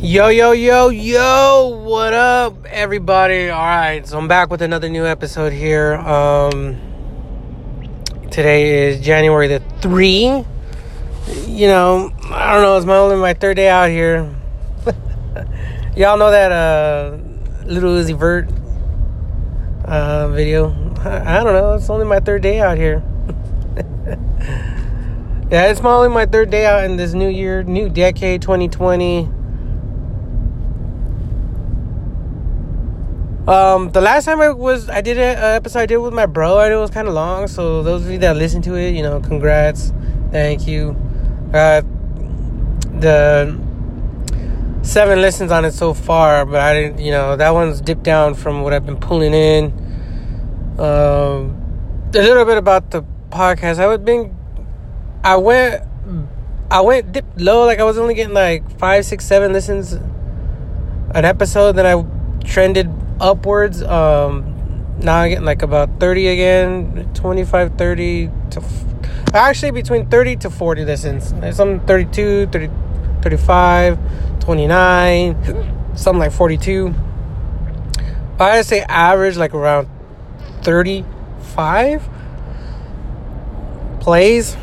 Yo, yo, yo, yo, what up, everybody? All right, so I'm back with another new episode here. Um, today is January the 3. You know, I don't know, it's my only my third day out here. Y'all know that uh, Lil Uzi Vert uh, video? I, don't know, it's only my third day out here. yeah, it's my only my third day out in this new year, new decade, 2020. Um, the last time I was, I did an episode I did with my bro, and it was kind of long. So those of you that listen to it, you know, congrats, thank you. Uh, the seven listens on it so far, but I didn't, you know, that one's dipped down from what I've been pulling in. Um, a little bit about the podcast. I was being, I went, I went dipped low. Like I was only getting like five, six, seven listens an episode. Then I trended upwards. Um, now I'm getting like about 30 again, 25, 30 to actually between 30 to 40 listens. Some 32, 30, 35, 29, something like 42. But I'd say average like around 35 plays,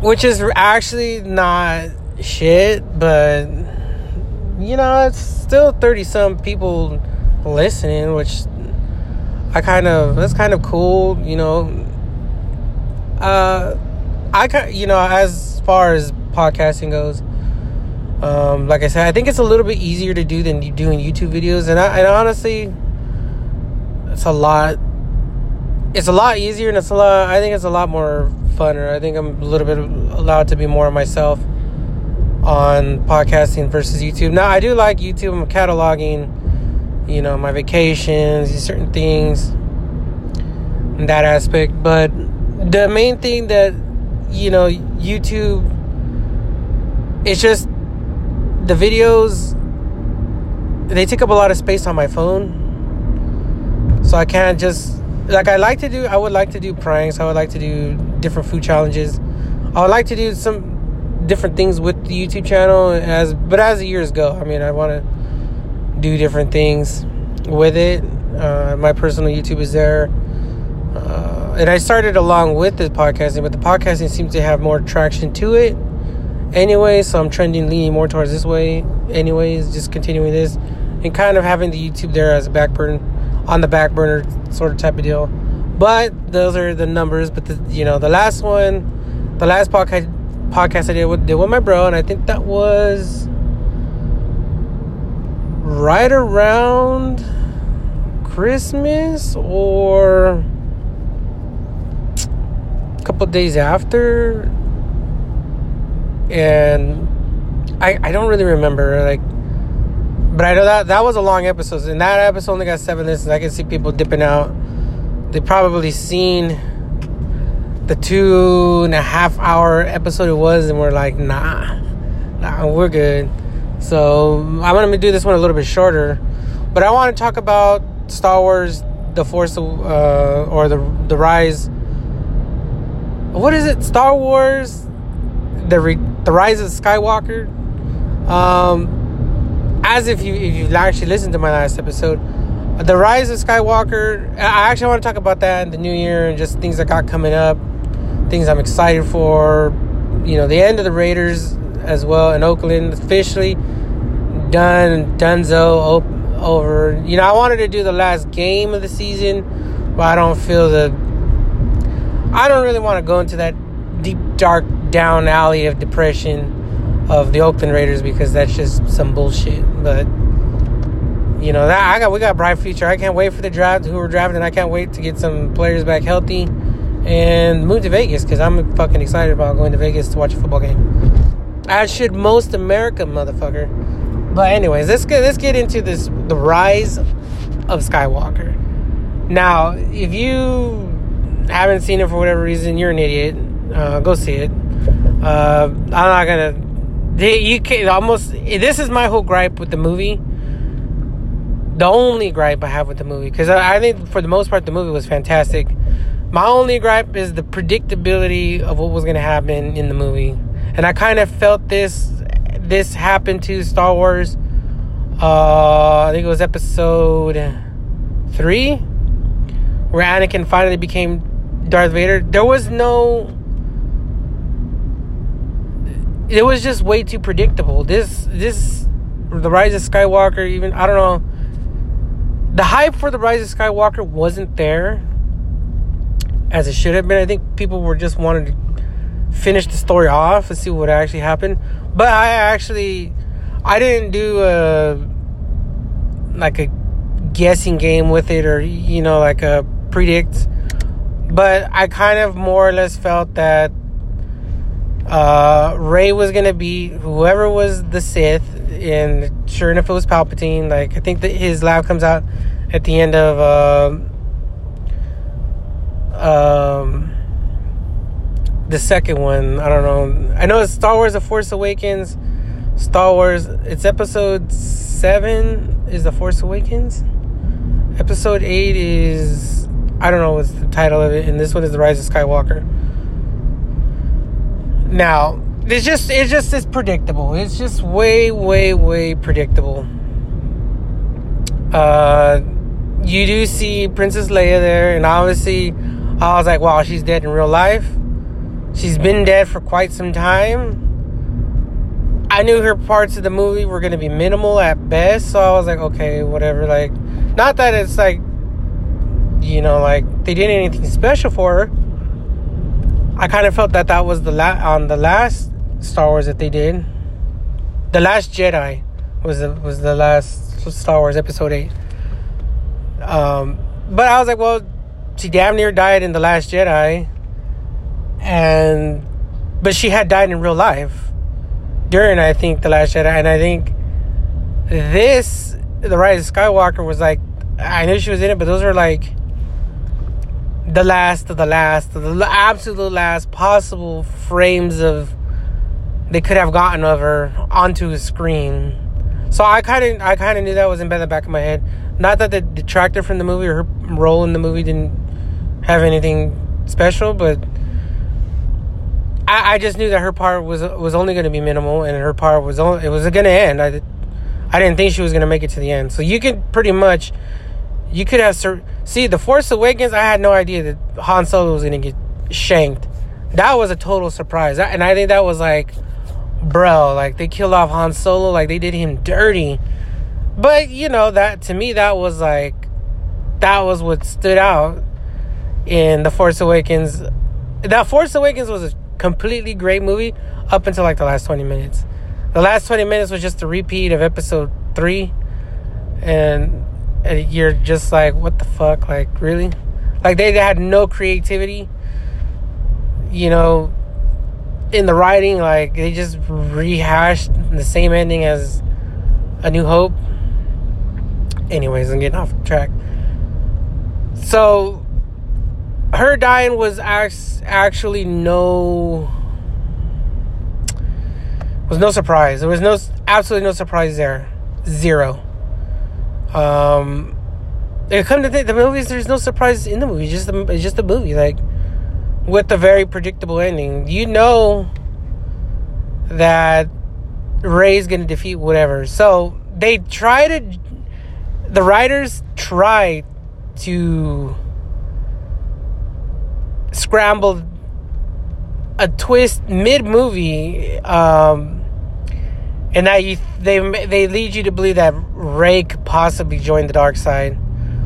which is actually not shit, but you know, it's still 30 some people listening, which I kind of that's kind of cool, you know. Uh, I kind you know as far as podcasting goes, um, like I said, I think it's a little bit easier to do than doing YouTube videos, and I and honestly, it's a lot. It's a lot easier, and it's a lot. I think it's a lot more funner. I think I'm a little bit allowed to be more myself on podcasting versus YouTube. Now I do like YouTube. I'm cataloging you know, my vacations, certain things in that aspect. But the main thing that, you know, YouTube, it's just the videos, they take up a lot of space on my phone. So I can't just, like, I like to do, I would like to do pranks. I would like to do different food challenges. I would like to do some different things with the YouTube channel as, but as the years go, I mean, I want to do different things with it. Uh, my personal YouTube is there. Uh, and I started along with the podcasting, but the podcasting seems to have more traction to it anyway. So I'm trending, leaning more towards this way, anyways, just continuing this and kind of having the YouTube there as a back burner, on the back burner sort of type of deal. But those are the numbers. But the, you know, the last one, the last podcast podcast I did with, did with my bro, and I think that was right around Christmas or a couple days after. And I I don't really remember like but I know that that was a long episode. And that episode only got seven listens. I can see people dipping out. They probably seen the two and a half hour episode it was and we're like, nah, nah, we're good. So I'm gonna do this one a little bit shorter, but I want to talk about Star Wars: The Force uh, or the the Rise. What is it? Star Wars: The Re- the Rise of Skywalker. Um, as if you if you've actually listened to my last episode, the Rise of Skywalker. I actually want to talk about that in the new year and just things that got coming up, things I'm excited for. You know, the end of the Raiders as well in Oakland officially done Dunzo op- over. You know, I wanted to do the last game of the season, but I don't feel the. I don't really want to go into that deep, dark, down alley of depression of the Oakland Raiders because that's just some bullshit. But you know that I got we got bright future. I can't wait for the draft. Who we're drafting? I can't wait to get some players back healthy and move to Vegas because I'm fucking excited about going to Vegas to watch a football game. As should most America, motherfucker. But anyways, let's get let's get into this the rise of Skywalker. Now, if you haven't seen it for whatever reason, you're an idiot. Uh, go see it. Uh, I'm not gonna. You can almost. This is my whole gripe with the movie. The only gripe I have with the movie, because I, I think for the most part the movie was fantastic. My only gripe is the predictability of what was gonna happen in the movie, and I kind of felt this this happened to Star Wars. Uh, I think it was episode three, where Anakin finally became Darth Vader. There was no. It was just way too predictable. This this, the Rise of Skywalker. Even I don't know. The hype for the Rise of Skywalker wasn't there as it should have been. I think people were just wanting to finish the story off and see what actually happened. But I actually, I didn't do a like a guessing game with it or you know like a predict. But I kind of more or less felt that uh, Rey was gonna be whoever was the Sith, and sure enough, it was Palpatine. Like I think that his lab comes out at the end of. Uh, um, the second one. I don't know. I know it's Star Wars: The Force Awakens. Star Wars. It's Episode seven. Is The Force Awakens. Episode eight is I don't know what's the title of it, and this one is The Rise of Skywalker. Now, it's just it's just it's predictable. It's just way way way predictable. Uh, you do see Princess Leia there, and obviously, I was like, wow, she's dead in real life. She's been dead for quite some time. I knew her parts of the movie were going to be minimal at best, so I was like, okay, whatever. Like, not that it's like, you know, like they did anything special for her. I kind of felt that that was the la- on the last Star Wars that they did. The Last Jedi was the was the last Star Wars Episode Eight. Um, but I was like, well, she damn near died in the Last Jedi and but she had died in real life during I think the Last Jedi, and I think this the Rise of Skywalker was like I knew she was in it, but those were like the last of the last, of the absolute last possible frames of they could have gotten of her onto a screen. So I kind of I kind of knew that was in the back of my head. Not that the detractor from the movie or her role in the movie didn't have anything special, but I, I just knew that her part was was only going to be minimal, and her part was only, it was going to end. I, I didn't think she was going to make it to the end. So you could pretty much, you could have sur- see the Force Awakens. I had no idea that Han Solo was going to get shanked. That was a total surprise, and I think that was like, bro, like they killed off Han Solo, like they did him dirty. But you know that to me that was like, that was what stood out in the Force Awakens. That Force Awakens was a completely great movie up until like the last 20 minutes. The last 20 minutes was just a repeat of episode 3 and, and you're just like what the fuck like really? Like they, they had no creativity. You know, in the writing like they just rehashed the same ending as A New Hope. Anyways, I'm getting off track. So her dying was actually no was no surprise. There was no absolutely no surprise there. Zero. Um, it come to think, the movies, there's no surprise in the movie. It's just the, it's just a movie, like with a very predictable ending. You know that Rey's gonna defeat whatever. So they try to, the writers try to scrambled a twist mid movie, um, and that you they they lead you to believe that Rey could possibly join the dark side.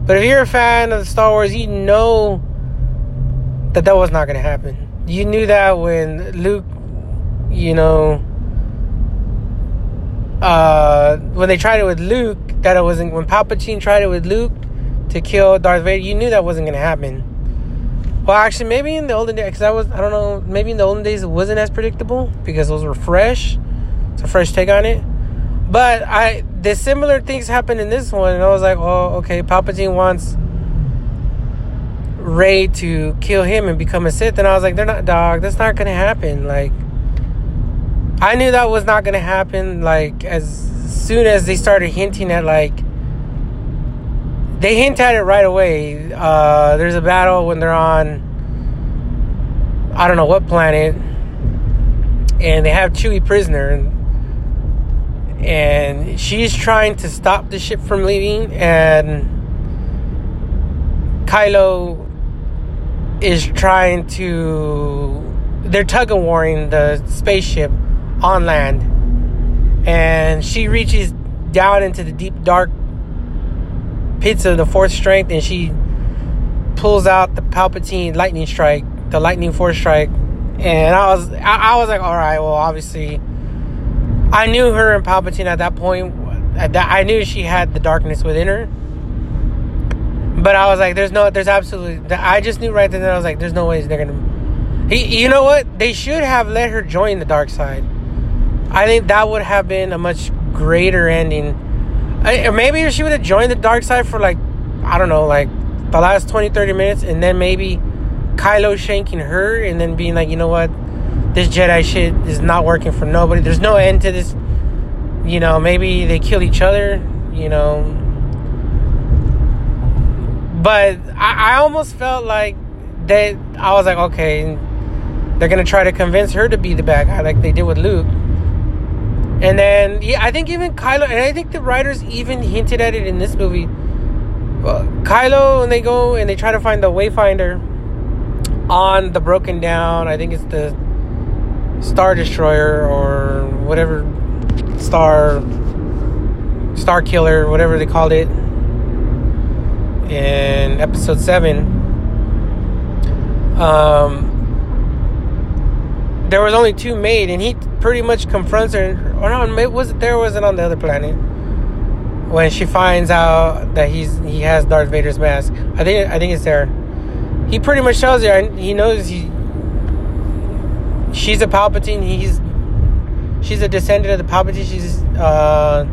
But if you're a fan of the Star Wars, you know that that was not going to happen. You knew that when Luke, you know, uh, when they tried it with Luke, that it wasn't. When Palpatine tried it with Luke to kill Darth Vader, you knew that wasn't going to happen. Well, actually, maybe in the olden days, because I was, I don't know, maybe in the olden days it wasn't as predictable because those were fresh. It's a fresh take on it. But I, the similar things happened in this one, and I was like, oh, okay, Palpatine wants Rey to kill him and become a Sith, and I was like, they're not, dog, that's not gonna happen. Like, I knew that was not gonna happen. Like, as soon as they started hinting at like they hint at it right away. Uh, there's a battle when they're on, I don't know what planet, and they have Chewie prisoner, and and she's trying to stop the ship from leaving, and Kylo is trying to. They're tug of warring the spaceship on land, and she reaches down into the deep dark pits of the fourth strength, and she pulls out the Palpatine lightning strike, the lightning force strike, and I was I, I was like, all right, well, obviously, I knew her and Palpatine at that point. I knew she had the darkness within her, but I was like, there's no, there's absolutely. I just knew right then. I was like, there's no ways they're gonna. He, you know what? They should have let her join the dark side. I think that would have been a much greater ending. I, maybe she would have joined the dark side for like, I don't know, like the last 20, 30 minutes, and then maybe Kylo shanking her, and then being like, you know what, this Jedi shit is not working for nobody. There's no end to this. You know, maybe they kill each other. You know, but I, I almost felt like that. I was like, okay, they're gonna try to convince her to be the bad guy, like they did with Luke. And then, yeah, I think even Kylo, and I think the writers even hinted at it in this movie. Well, Kylo, and they go and they try to find the Wayfinder on the broken down. I think it's the Star Destroyer or whatever Star Star Killer, whatever they called it in Episode Seven. Um, there was only two made, and he pretty much confronts her. Or no, was there wasn't on the other planet when she finds out that he's he has Darth Vader's mask. I think I think it's there. He pretty much tells her he knows he. She's a Palpatine. He's she's a descendant of the Palpatine. She's uh,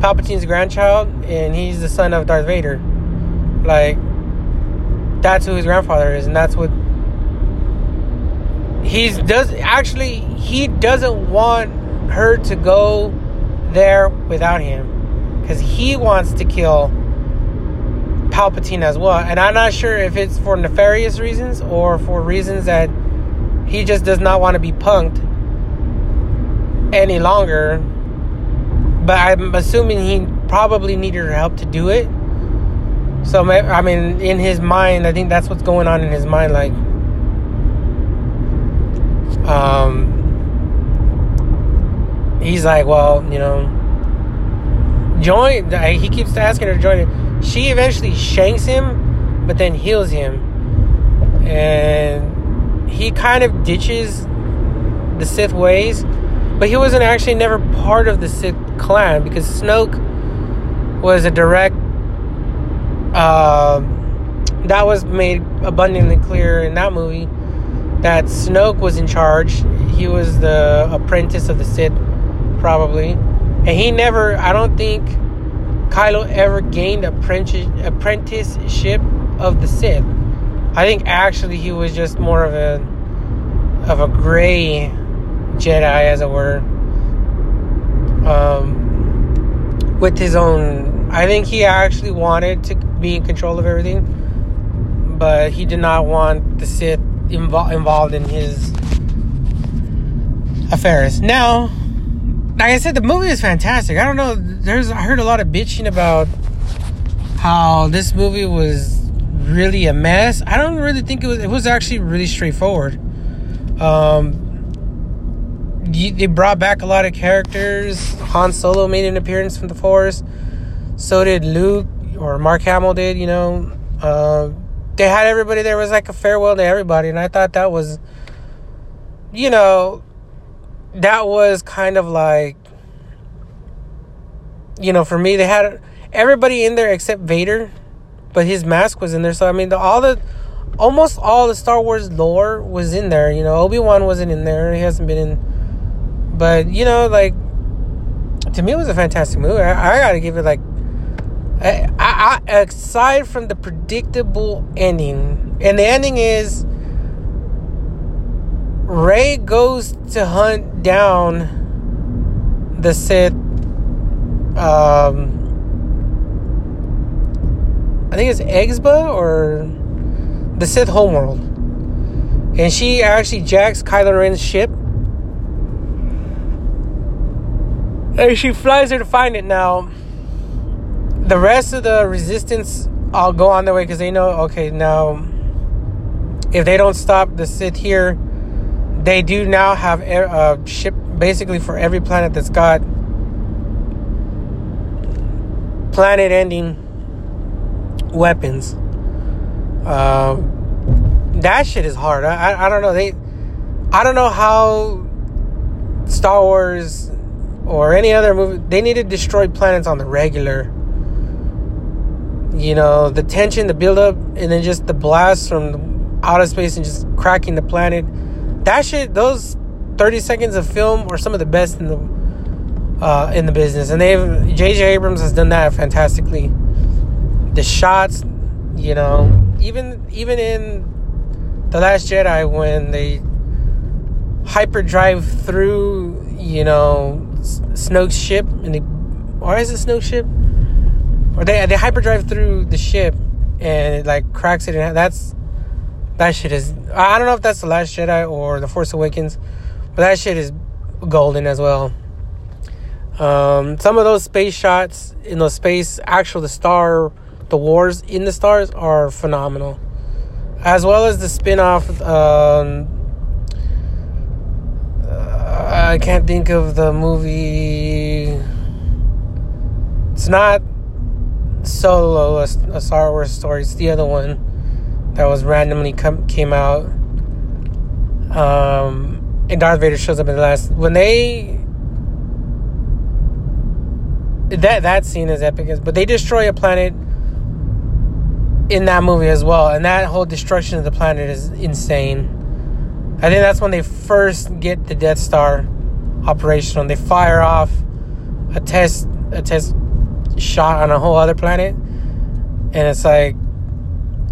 Palpatine's grandchild, and he's the son of Darth Vader. Like that's who his grandfather is, and that's what he's does actually he doesn't want her to go there without him because he wants to kill Palpatine as well. And I'm not sure if it's for nefarious reasons or for reasons that he just does not want to be punked any longer. But I'm assuming he probably needed her help to do it. So, I mean, in his mind, I think that's what's going on in his mind. Like, um, he's like, well, you know, join. He keeps asking her to join. She eventually shanks him, but then heals him, and he kind of ditches the Sith ways, but he wasn't actually never part of the Sith clan because Snoke was a direct. Uh, that was made abundantly clear in that movie that Snoke was in charge. He was the apprentice of the Sith, probably. And he never, I don't think Kylo ever gained apprentice, apprenticeship of the Sith. I think actually he was just more of a of a gray Jedi, as it were, um, with his own. I think he actually wanted to be in control of everything, but he did not want the Sith invo- involved in his affairs. Now, like I said, the movie is fantastic. I don't know. There's I heard a lot of bitching about how this movie was really a mess. I don't really think it was. It was actually really straightforward. Um, they brought back a lot of characters. Han Solo made an appearance from the Force. So did Luke, or Mark Hamill did. You know, uh, they had everybody there was like a farewell to everybody and i thought that was you know that was kind of like you know for me they had everybody in there except vader but his mask was in there. So i mean the, all the almost all the star wars lore was in there you know obi-wan wasn't in there he hasn't been in but you know like to me it was a fantastic movie. I, I gotta give it like I, I, aside from the predictable ending, and the ending is Rey goes to hunt down the Sith. Um, I think it's Exba or the Sith homeworld, and she actually jacks Kylo Ren's ship. And she flies there to find it. Now, the rest of the resistance all go on their way because they know, okay, now, if they don't stop the Sith here, they do now have a ship basically for every planet that's got planet ending weapons. Uh, that shit is hard. I, I, I don't know. They, I don't know how Star Wars or any other movie they need to destroy planets on the regular. You know the tension, the buildup, and then just the blast from outer space and just cracking the planet. That shit, those thirty seconds of film are some of the best in the uh, in the business, and they've J.J. Abrams has done that fantastically. The shots, you know, even even in the Last Jedi when they hyperdrive through, you know, Snoke's ship, and they, or is it Snoke's ship? Or they they hyperdrive through the ship, and it like cracks it, and that's that shit is. I don't know if that's the Last Jedi or the Force Awakens, but that shit is golden as well. Um, some of those space shots in those space, actual the star, the wars in the stars are phenomenal as well as the spin-off um, uh, I can't think of the movie it's not solo a, a, Star Wars story it's the other one that was randomly come, came out um, and Darth Vader shows up in the last when they that that scene is epic but they destroy a planet in that movie as well. And that whole destruction of the planet is insane. I think that's when they first get the Death Star operational. They fire off a test a test shot on a whole other planet. And it's like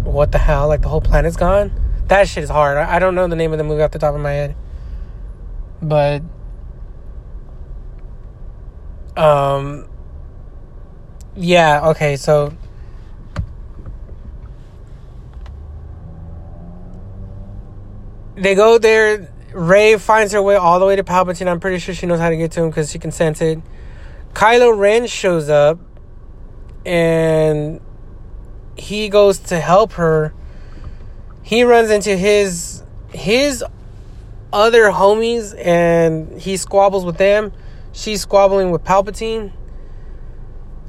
what the hell? Like the whole planet's gone? That shit is hard. I don't know the name of the movie off the top of my head. But um yeah, okay, so they go there. Rey finds her way all the way to Palpatine. I'm pretty sure she knows how to get to him because she can sense it. Kylo Ren shows up and he goes to help her. He runs into his his other homies and he squabbles with them. She's squabbling with Palpatine.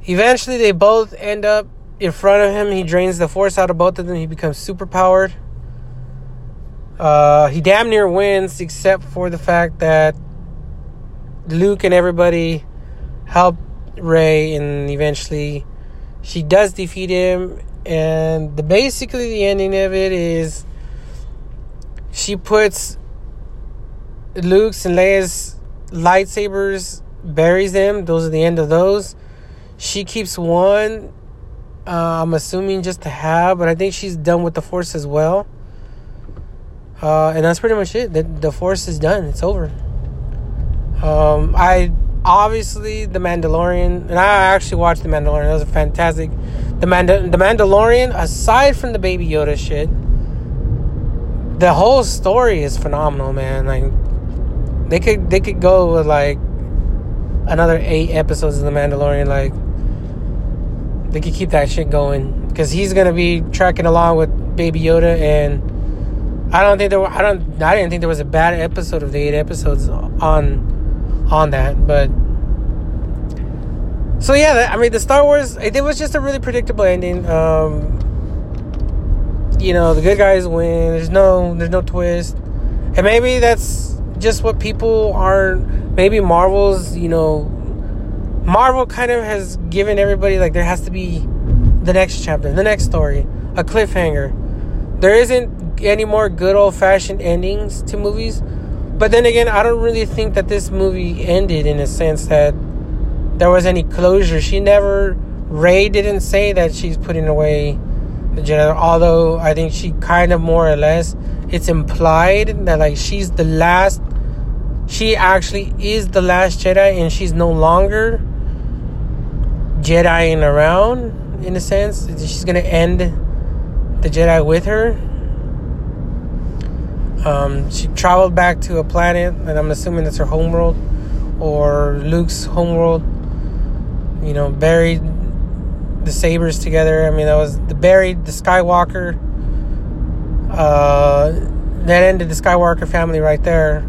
Eventually, they both end up in front of him. He drains the force out of both of them. He becomes super powered. Uh, he damn near wins, except for the fact that Luke and everybody help Rey, and eventually she does defeat him. And the basically the ending of it is she puts Luke's and Leia's lightsabers, buries them. Those are the end of those. She keeps one. Uh, I'm assuming just to have, but I think she's done with the Force as well. Uh, and that's pretty much it. The, the Force is done. It's over. Um, I obviously the Mandalorian, and I actually watched the Mandalorian. That was fantastic. The Manda- the Mandalorian, aside from the Baby Yoda shit, the whole story is phenomenal, man. Like they could they could go with like another eight episodes of the Mandalorian. Like they could keep that shit going because he's gonna be tracking along with Baby Yoda and I don't think there were, I don't I didn't think there was a bad episode of the eight episodes on on that, but so yeah, I mean the Star Wars it was just a really predictable ending. Um, you know, the good guys win. There's no there's no twist, and maybe that's just what people are. Maybe Marvel's you know, Marvel kind of has given everybody like there has to be the next chapter, the next story, a cliffhanger. There isn't any more good old fashioned endings to movies. But then again, I don't really think that this movie ended in a sense that there was any closure. She never, Rey didn't say that she's putting away the Jedi, although I think she kind of more or less, it's implied that like she's the last, she actually is the last Jedi and she's no longer Jediing around in a sense. She's gonna end the Jedi with her. Um, she traveled back to a planet, and I'm assuming it's her homeworld, or Luke's homeworld. You know, buried the sabers together. I mean, that was the buried the Skywalker. Uh, that ended the Skywalker family right there.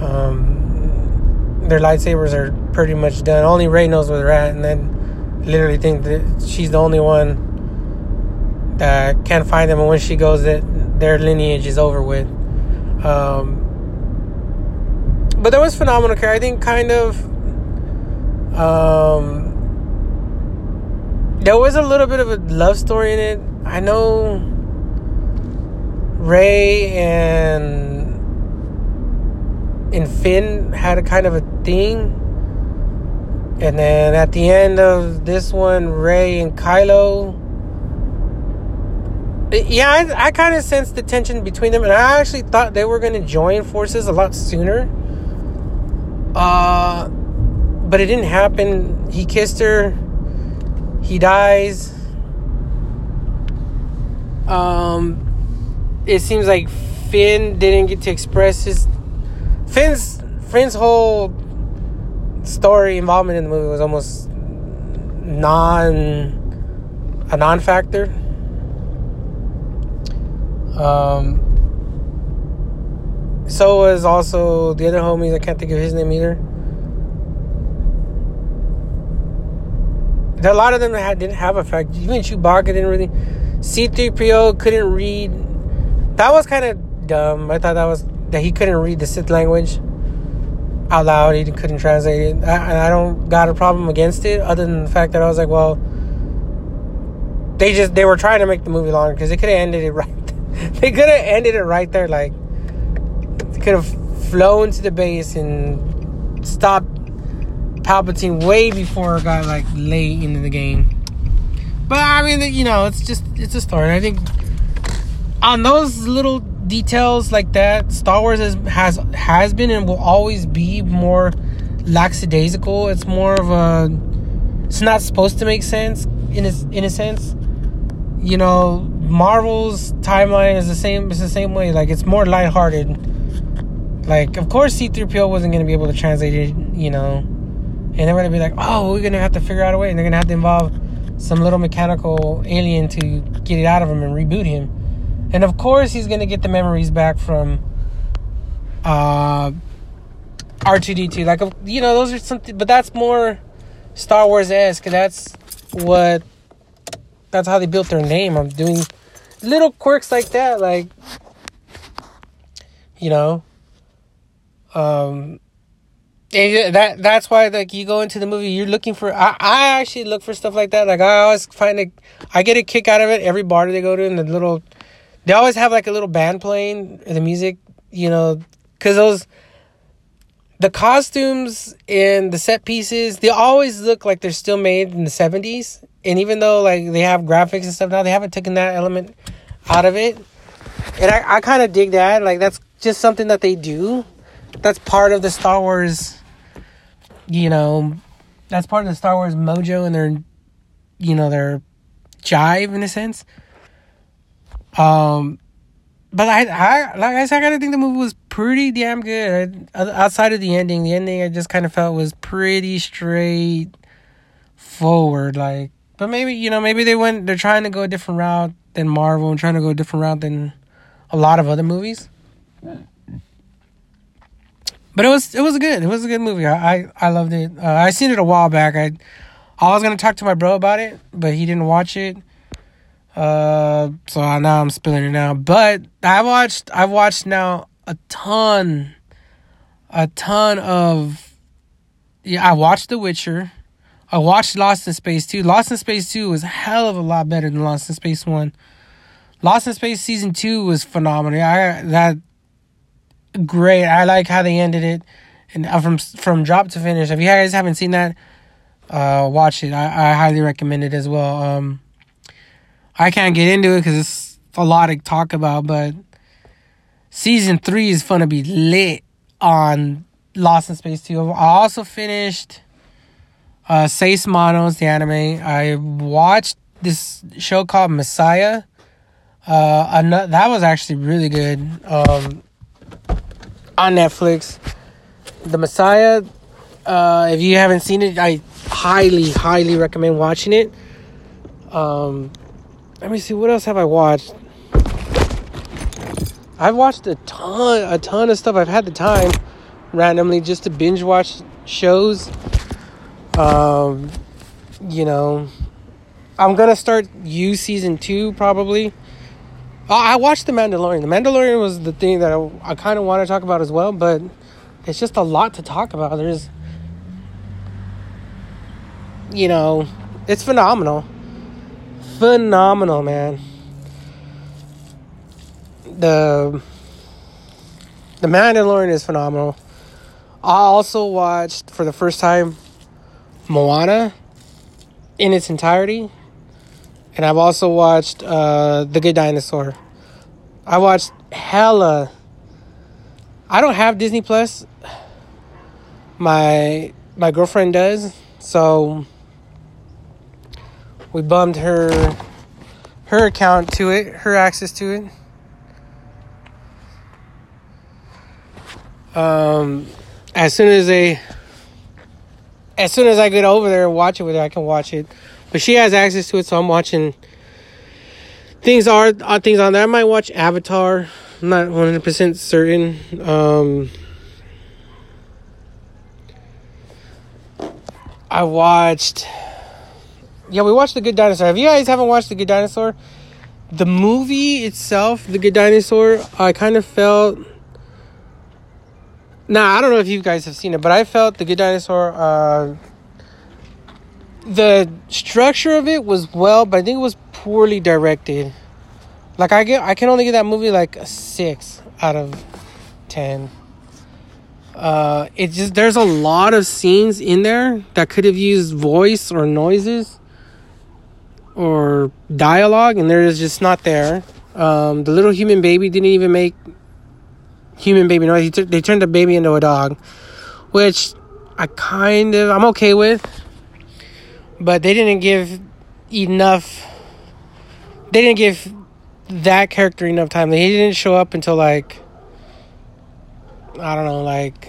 Um, their lightsabers are pretty much done. Only Rey knows where they're at, and then literally think that she's the only one that can't find them. And when she goes, that their lineage is over with. Um, but that was phenomenal. care. I think kind of. Um, there was a little bit of a love story in it. I know Rey and and Finn had a kind of a thing. And then at the end of this one, Rey and Kylo. Yeah, I, I kind of sensed the tension between them, and I actually thought they were going to join forces a lot sooner. Uh, but it didn't happen. He kissed her he dies. Um, it seems like Finn didn't get to express his Finn's Finn's whole story involvement in the movie was almost non a non factor. Um, so was also the other homies. I can't think of his name either. a lot of them had, didn't have effect. Even Chewbacca didn't really. C3PO couldn't read. That was kind of dumb. I thought that was that he couldn't read the Sith language out loud. He couldn't translate it. I, I don't got a problem against it, other than the fact that I was like, well, they just they were trying to make the movie longer because they could have ended it right. they could have ended it right there. Like they could have flown to the base and stopped Palpatine way before it got like late into the game. But I mean, you know, it's just it's a story. And I think on those little details like that, Star Wars has has has been and will always be more lackadaisical. It's more of a it's not supposed to make sense in a, in a sense. You know, Marvel's timeline is the same. It's the same way. Like it's more lighthearted. Like, of course, C-3PO wasn't going to be able to translate it. You know, and they're gonna be like, oh, we're gonna have to figure out a way, and they're gonna have to involve some little mechanical alien to get it out of him and reboot him. And of course, he's gonna get the memories back from uh, R2D2. Like, you know, those are something, but that's more Star Wars esque. That's what. That's how they built their name. I'm doing little quirks like that, like you know. Um, and that that's why like you go into the movie you're looking for I, I actually look for stuff like that like i always find it i get a kick out of it every bar they go to and the little they always have like a little band playing the music you know because those the costumes and the set pieces they always look like they're still made in the 70s and even though like they have graphics and stuff now they haven't taken that element out of it and i, I kind of dig that like that's just something that they do that's part of the star wars you know, that's part of the Star Wars mojo and their, you know, their jive in a sense. Um, but I, I, like I said, I gotta think the movie was pretty damn good. Outside of the ending, the ending I just kind of felt was pretty straight forward. Like, but maybe you know, maybe they went. They're trying to go a different route than Marvel and trying to go a different route than a lot of other movies but it was it was good. It was a good movie. I I, I loved it. Uh, I seen it a while back. I I was gonna talk to my bro about it, but he didn't watch it. Uh, so now I'm spilling it now. But I watched I've watched now a ton, a ton of. Yeah, I watched The Witcher. I watched Lost in Space 2. Lost in Space 2 was a hell of a lot better than Lost in Space 1. Lost in Space season 2 was phenomenal. I that great. I like how they ended it, and uh, from from drop to finish. If you guys haven't seen that, uh, watch it. I, I highly recommend it as well. Um, I can't get into it because it's a lot to talk about, but season three is gonna be lit on Lost in Space two. I also finished uh, Seis Manos, the anime. I watched this show called Messiah. Uh, another, that was actually really good. Um, on Netflix. The Messiah Uh, if you haven't seen it, I highly, highly recommend watching it. Um, let me see what else have I watched. I've watched a ton, a ton of stuff. I've had the time randomly just to binge watch shows. Um, you know, I'm gonna start You season two probably. I watched The Mandalorian. The Mandalorian was the thing that I, I kind of want to talk about as well, but it's just a lot to talk about. There's, you know, it's phenomenal. Phenomenal, man. The The Mandalorian is phenomenal. I also watched for the first time Moana in its entirety. And I've also watched uh, The Good Dinosaur. I watched hella. I don't have Disney Plus. My my girlfriend does, so we bummed her her account to it, her access to it. Um, as soon as they as soon as I get over there and watch it with her, I can watch it. But she has access to it, so I'm watching things are uh, things on there. I might watch Avatar. I'm not 100 percent certain. Um, I watched. Yeah, we watched The Good Dinosaur. If you guys haven't watched The Good Dinosaur, the movie itself, The Good Dinosaur, I kind of felt now I don't know if you guys have seen it, but I felt the Good Dinosaur. Uh, the structure of it was well, but I think it was poorly directed. Like I get, I can only give that movie like a six out of ten. Uh, it just there's a lot of scenes in there that could have used voice or noises or dialogue, and there is just not there. Um, the little human baby didn't even make human baby noise. T- they turned the baby into a dog, which I kind of I'm okay with, but they didn't give enough. They didn't give that character enough time. He didn't show up until like I don't know, like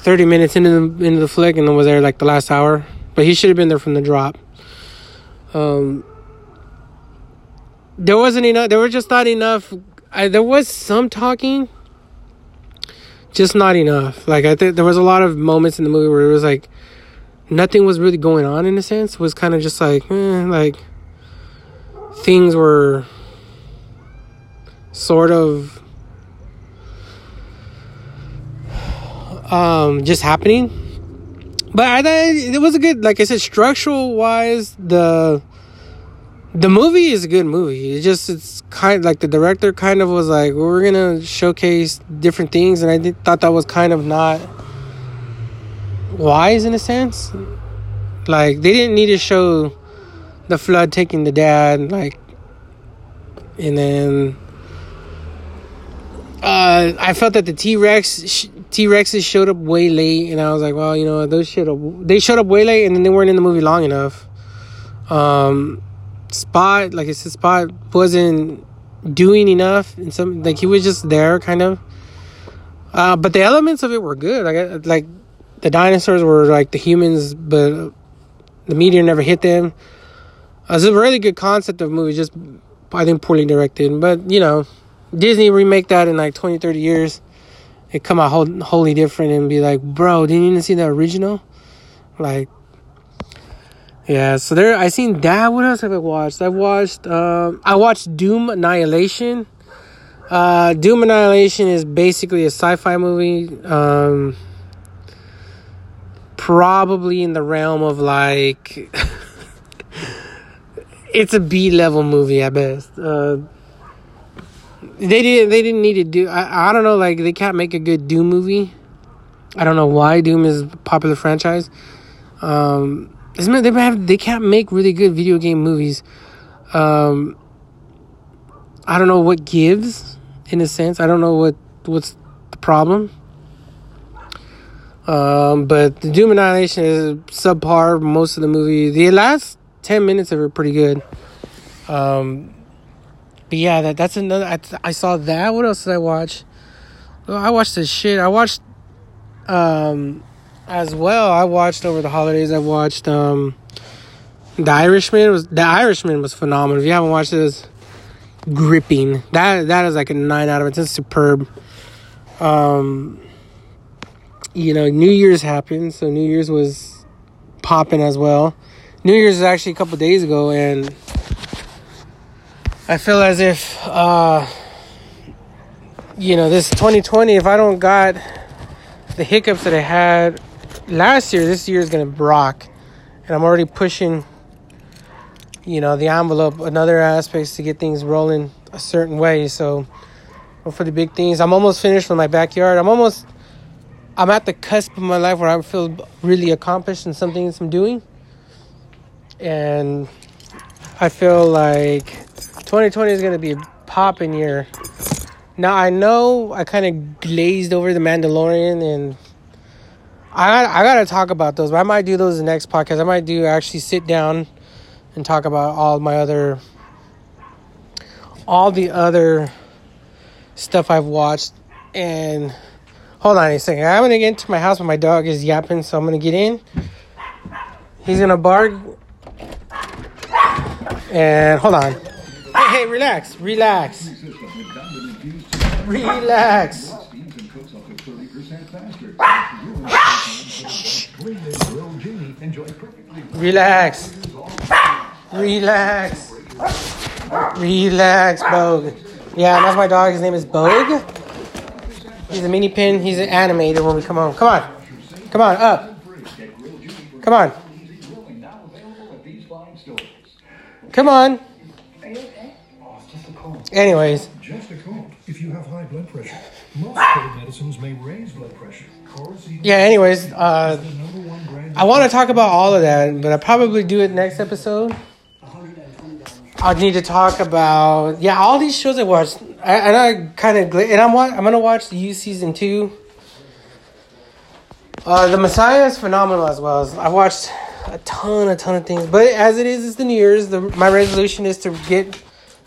thirty minutes into the into the flick, and then was there like the last hour. But he should have been there from the drop. Um, there wasn't enough. There were just not enough I, there was some talking, just not enough. Like I think there was a lot of moments in the movie where it was like nothing was really going on in a sense. It was kind of just like eh, like things were sort of um just happening. But I thought it was a good like I said structural wise the the movie is a good movie. It just it's kind of like the director kind of was like, we're gonna showcase different things, and I did, thought that was kind of not wise in a sense. Like they didn't need to show the flood taking the dad, like, and then uh, I felt that the T Rex T Rexes showed up way late, and I was like, well, you know, those showed up. They showed up way late, and then they weren't in the movie long enough. Um, Spot, like said, Spot wasn't doing enough, and some like he was just there, kind of. Uh, but the elements of it were good. Like like the dinosaurs were like the humans, but the meteor never hit them. Uh, it's a really good concept of movie, just I think poorly directed. But you know, Disney remake that in like 20, 30 years, it come out whole, wholly different and be like, bro, didn't you even see the original? Like, yeah, so there I seen that. What else have I watched? I watched um I watched Doom Annihilation. Uh Doom Annihilation is basically a sci-fi movie. Um probably in the realm of like it's a B level movie at best. Uh they didn't they didn't need to do I, I don't know like they can't make a good Doom movie. I don't know why Doom is a popular franchise. Um they have they can't make really good video game movies. Um, I don't know what gives in a sense. I don't know what what's the problem. Um, but the Doom Annihilation is subpar. Most of the movie, the last ten minutes of it, are pretty good. Um, but yeah, that that's another. I, I saw that. What else did I watch? Well, I watched this shit. I watched um as well. I watched over the holidays. I watched um, The Irishman. Was The Irishman was phenomenal. If you haven't watched it, it's gripping. That that is like a nine out of ten. It's superb. Um, you know, New Year's happened, so New Year's was popping as well. New Year's is actually a couple days ago, and I feel as if, uh, you know, this 2020, if I don't got the hiccups that I had last year, this year is gonna rock, and I'm already pushing, you know, the envelope, another aspects to get things rolling a certain way. So, for the big things, I'm almost finished with my backyard. I'm almost, I'm at the cusp of my life where I feel really accomplished in some things I'm doing, and I feel like 2020 is gonna be a popping year. Now I know I kind of glazed over the Mandalorian and I I gotta talk about those. But I might do those in the next podcast. I might do actually sit down and talk about all my other all the other stuff I've watched. And hold on a second. I'm gonna get into my house, but my dog is yapping, so I'm gonna get in. He's gonna bark. And hold on. Hey, hey, relax, relax, relax. Relax. Relax. Relax, Bogue. Yeah, that's my dog. His name is Bogue. He's a mini pin. He's an animator when we come home. Come on. Come on, up. Come on. Come on. Anyways, Just a cold. If you have high blood pressure, most cold medicines may raise blood pressure. Yeah, anyways, uh. I want to talk about all of that, but I'll probably do it next episode. I need to talk about yeah all these shows I watched. I, and I kind of and I'm I'm gonna watch the You season two. Uh, the Messiah is phenomenal as well. I watched a ton, a ton of things, but as it is, it's the New Year's. The, my resolution is to get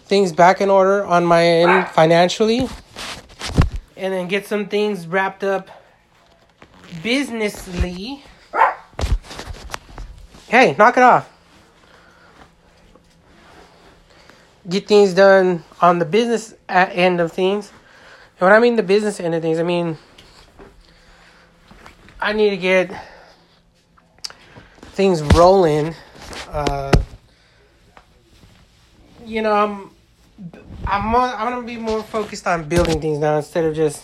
things back in order on my end financially, and then get some things wrapped up businessly. Hey, knock it off. Get things done on the business end of things. And when I mean the business end of things, I mean I need to get things rolling. Uh, you know, I'm I'm I'm gonna be more focused on building things now instead of just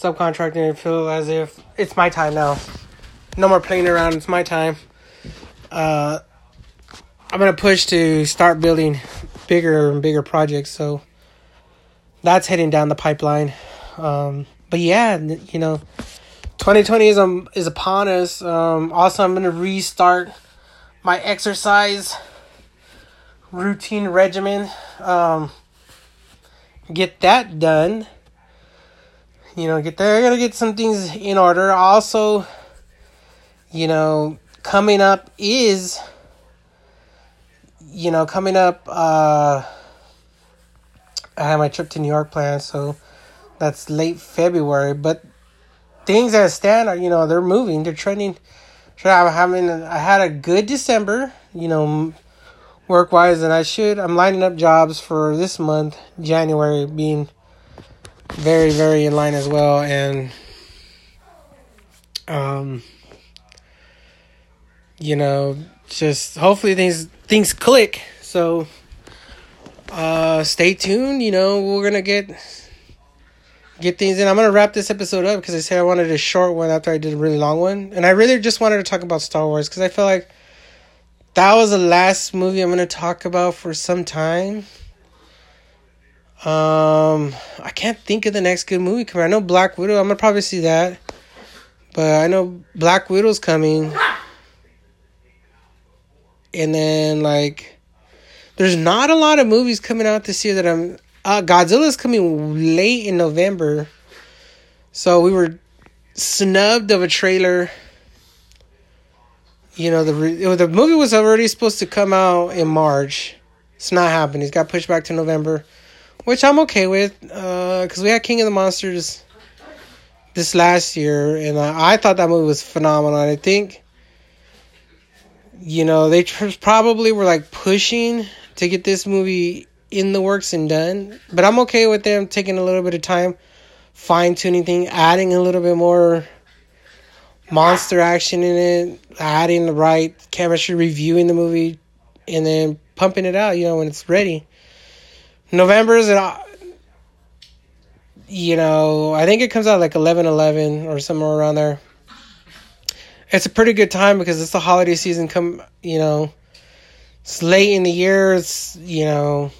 subcontracting and feel as if it's my time now. No more playing around. It's my time. Uh, I'm gonna push to start building bigger and bigger projects. So that's heading down the pipeline. Um, but yeah, you know, 2020 is um is upon us. Um, also, I'm gonna restart my exercise routine regimen. Um, get that done. You know, get there. I gotta get some things in order. Also, you know, coming up is, you know, coming up. Uh, I have my trip to New York planned, so that's late February. But things that stand are, you know, they're moving. They're trending. I'm having. I had a good December. You know, work wise, and I should. I'm lining up jobs for this month, January, being very, very in line as well, and um, you know, just hopefully things things click. So, uh, stay tuned. You know, we're gonna get get things in. I'm gonna wrap this episode up because I said I wanted a short one after I did a really long one, and I really just wanted to talk about Star Wars because I feel like that was the last movie I'm gonna talk about for some time. Um, I can't think of the next good movie coming. I know Black Widow. I'm gonna probably see that, but I know Black Widow's coming, and then like, there's not a lot of movies coming out this year that I'm. Uh, Godzilla's coming late in November, so we were snubbed of a trailer. You know the the movie was already supposed to come out in March. It's not happening. It's got pushed back to November, which I'm okay with. Uh, cause we had King of the Monsters this last year, and I, I thought that movie was phenomenal. I think, you know, they tr- probably were like pushing to get this movie in the works and done. But I'm okay with them taking a little bit of time, fine tuning thing, adding a little bit more monster action in it, adding the right chemistry, reviewing the movie, and then pumping it out. You know when it's ready. November is an you know, I think it comes out like 11 11 or somewhere around there. It's a pretty good time because it's the holiday season come, you know, it's late in the year, it's, you know,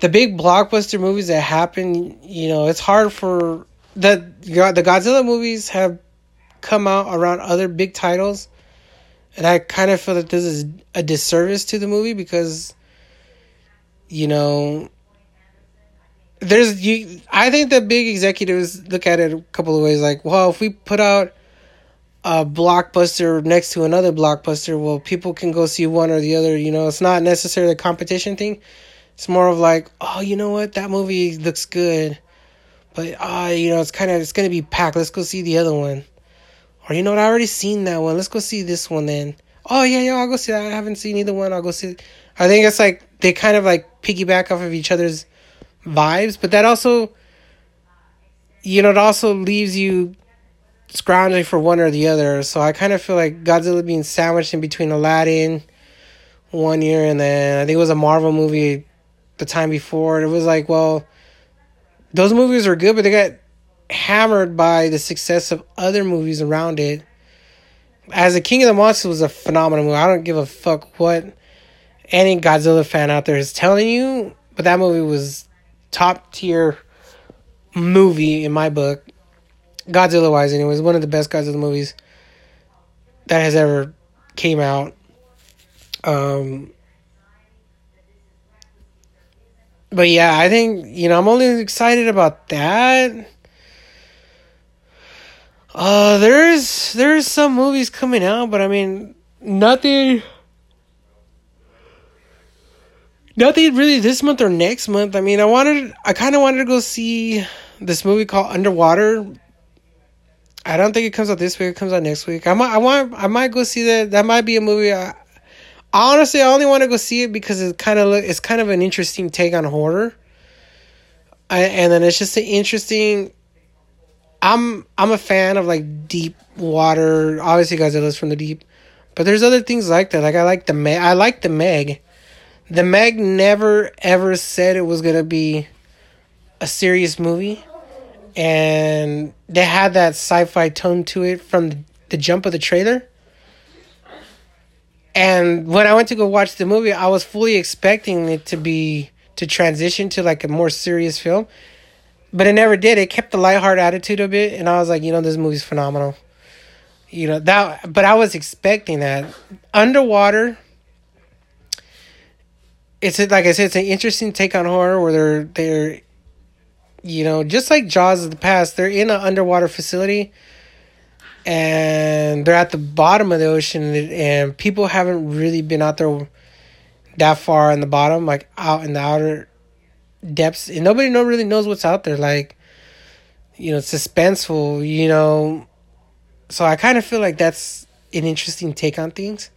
the big blockbuster movies that happen, you know, it's hard for the the Godzilla movies have come out around other big titles. And I kind of feel that this is a disservice to the movie because you know there's you I think the big executives look at it a couple of ways like, well, if we put out a blockbuster next to another blockbuster, well, people can go see one or the other, you know, it's not necessarily a competition thing. It's more of like, oh, you know what? That movie looks good. But ah, uh, you know, it's kind of it's to be packed. Let's go see the other one. Or you know what? I already seen that one. Let's go see this one then. Oh yeah, yeah, I'll go see that. I haven't seen either one. I'll go see. I think it's like they kind of like piggyback off of each other's vibes, but that also, you know, it also leaves you scrounging for one or the other. So I kind of feel like Godzilla being sandwiched in between Aladdin one year and then I think it was a Marvel movie the time before. It was like, well, those movies were good, but they got hammered by the success of other movies around it. As a King of the Monsters was a phenomenal movie. I don't give a fuck what any Godzilla fan out there is telling you, but that movie was top tier movie in my book. Godzilla wise, anyways, one of the best Godzilla movies that has ever came out. Um, but yeah, I think you know I'm only excited about that. Uh, there's there's some movies coming out, but I mean nothing Nothing really this month or next month. I mean, I wanted, I kind of wanted to go see this movie called Underwater. I don't think it comes out this week. It comes out next week. I might, I want, I might go see that. That might be a movie. I, honestly, I only want to go see it because it kind of it's kind of an interesting take on horror. I, and then it's just an interesting. I'm I'm a fan of like deep water. Obviously, Godzilla's from the deep, but there's other things like that. Like I like the Meg. I like the Meg the Meg never ever said it was gonna be a serious movie, and they had that sci-fi tone to it from the, jump of the trailer. And when I went to go watch the movie, I was fully expecting it to be to transition to like a more serious film, but it never did. It kept the lighthearted attitude a bit, and I was like, you know, this movie's phenomenal. You know that, but I was expecting that. Underwater it's like I said, it's an interesting take on horror where they're they're, you know, just like Jaws of the past, they're in an underwater facility, and they're at the bottom of the ocean, and people haven't really been out there that far in the bottom, like out in the outer depths, and nobody know really knows what's out there. Like, you know, suspenseful. You know, so I kind of feel like that's an interesting take on things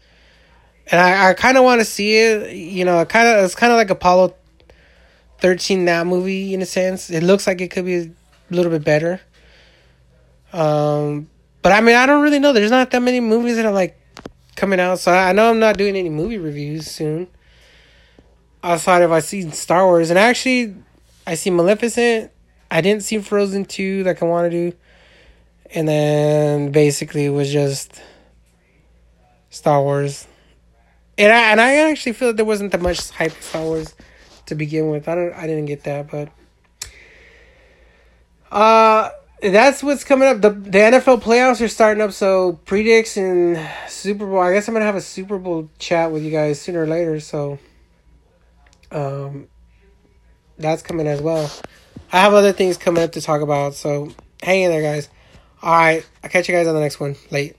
and I, I kind of want to see it. You know, kind of it's kind of like Apollo thirteen that movie in a sense. It looks like it could be a little bit better. Um, but I mean, I don't really know. There's not that many movies that are like coming out, so I know I'm not doing any movie reviews soon. Outside of I see Star Wars, and actually, I see Maleficent. I didn't see Frozen two like I want to do, and then basically it was just Star Wars and I and I actually feel that there wasn't that much hype for Star Wars to begin with. I don't I didn't get that, but uh that's what's coming up. The the NFL playoffs are starting up, so predicts and Super Bowl. I guess I'm gonna have a Super Bowl chat with you guys sooner or later. So, um, that's coming as well. I have other things coming up to talk about. So hang in there, guys. All right, I'll catch you guys on the next one. Late.